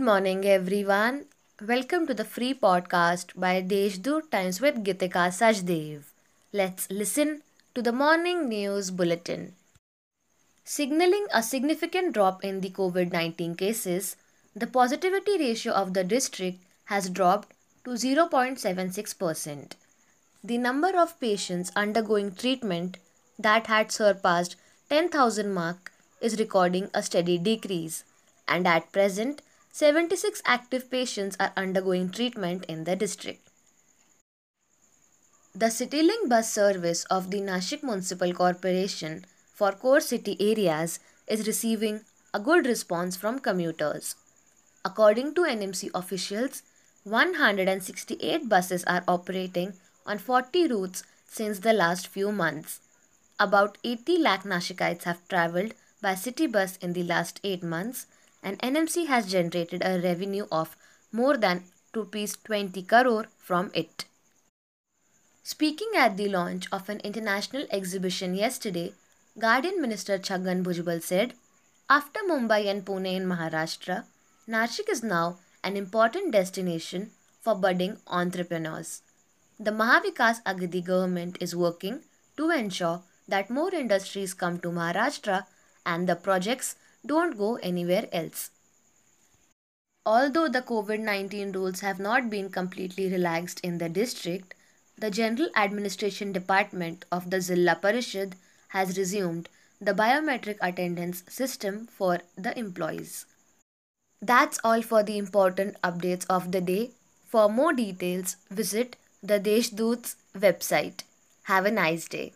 morning, everyone. Welcome to the free podcast by Deshdoot Times with Gitika Sajdev. Let's listen to the morning news bulletin. Signaling a significant drop in the COVID 19 cases, the positivity ratio of the district has dropped to 0.76%. The number of patients undergoing treatment that had surpassed 10,000 mark is recording a steady decrease and at present 76 active patients are undergoing treatment in the district. The Citylink bus service of the Nashik Municipal Corporation for core city areas is receiving a good response from commuters. According to NMC officials, 168 buses are operating on 40 routes since the last few months. About 80 lakh Nashikites have travelled by city bus in the last 8 months and NMC has generated a revenue of more than rupees 20 crore from it. Speaking at the launch of an international exhibition yesterday, Guardian Minister Chhagan Bhujbal said, After Mumbai and Pune in Maharashtra, Nashik is now an important destination for budding entrepreneurs. The Mahavikas Aghadi government is working to ensure that more industries come to Maharashtra and the projects don't go anywhere else. Although the COVID 19 rules have not been completely relaxed in the district, the General Administration Department of the Zilla Parishad has resumed the biometric attendance system for the employees. That's all for the important updates of the day. For more details, visit the Deshdoot's website. Have a nice day.